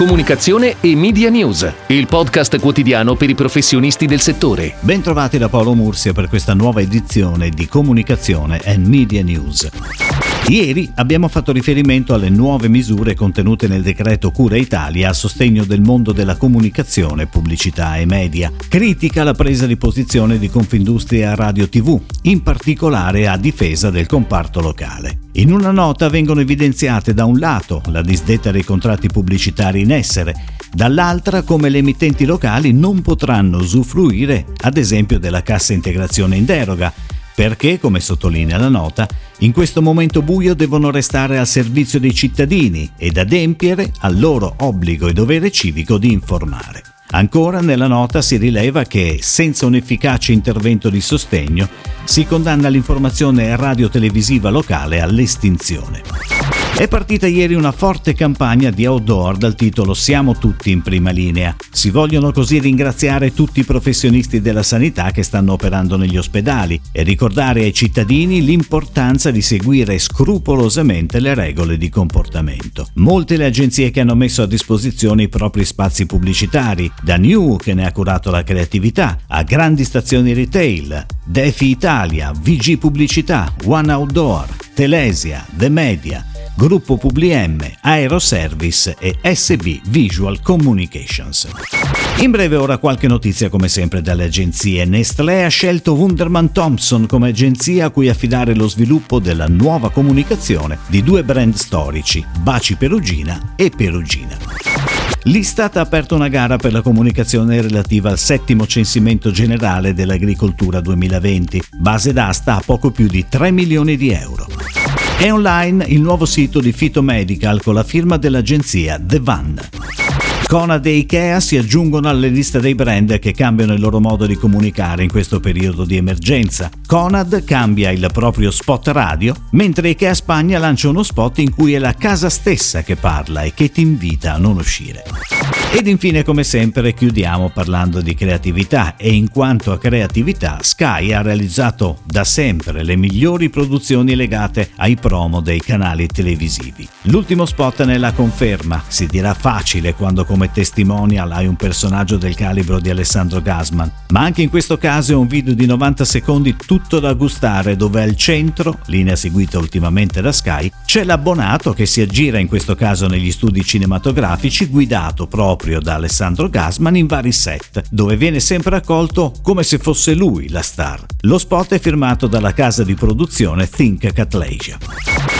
Comunicazione e Media News, il podcast quotidiano per i professionisti del settore. Bentrovati da Paolo Mursia per questa nuova edizione di Comunicazione e Media News. Ieri abbiamo fatto riferimento alle nuove misure contenute nel decreto Cura Italia a sostegno del mondo della comunicazione, pubblicità e media. Critica la presa di posizione di Confindustria Radio TV, in particolare a difesa del comparto locale. In una nota vengono evidenziate da un lato la disdetta dei contratti pubblicitari in essere, dall'altra come le emittenti locali non potranno usufruire, ad esempio, della cassa integrazione in deroga, perché, come sottolinea la nota, in questo momento buio devono restare al servizio dei cittadini ed adempiere al loro obbligo e dovere civico di informare. Ancora nella nota si rileva che, senza un efficace intervento di sostegno, si condanna l'informazione radio-televisiva locale all'estinzione. È partita ieri una forte campagna di outdoor dal titolo Siamo tutti in prima linea. Si vogliono così ringraziare tutti i professionisti della sanità che stanno operando negli ospedali e ricordare ai cittadini l'importanza di seguire scrupolosamente le regole di comportamento. Molte le agenzie che hanno messo a disposizione i propri spazi pubblicitari, da New che ne ha curato la creatività, a grandi stazioni retail, Defi Italia, VG Pubblicità, One Outdoor, Telesia, The Media, Gruppo Publim, Aeroservice e SB Visual Communications. In breve ora qualche notizia come sempre dalle agenzie. Nestlé ha scelto Wunderman Thompson come agenzia a cui affidare lo sviluppo della nuova comunicazione di due brand storici, Baci Perugina e Perugina. L'Istat ha aperto una gara per la comunicazione relativa al settimo censimento generale dell'agricoltura 2020, base d'asta a poco più di 3 milioni di euro. È online il nuovo sito di Phytomedical con la firma dell'agenzia The Van. Conad e Ikea si aggiungono alle liste dei brand che cambiano il loro modo di comunicare in questo periodo di emergenza. Conad cambia il proprio spot radio, mentre Ikea Spagna lancia uno spot in cui è la casa stessa che parla e che ti invita a non uscire. Ed infine, come sempre, chiudiamo parlando di creatività e in quanto a creatività, Sky ha realizzato da sempre le migliori produzioni legate ai promo dei canali televisivi. L'ultimo spot ne la conferma, si dirà facile quando come testimonial hai un personaggio del calibro di Alessandro Gasman, ma anche in questo caso è un video di 90 secondi tutto da gustare dove al centro, linea seguita ultimamente da Sky, c'è l'abbonato che si aggira in questo caso negli studi cinematografici guidato proprio da Alessandro Gasman in vari set, dove viene sempre accolto come se fosse lui la star. Lo spot è firmato dalla casa di produzione Think Catlesia.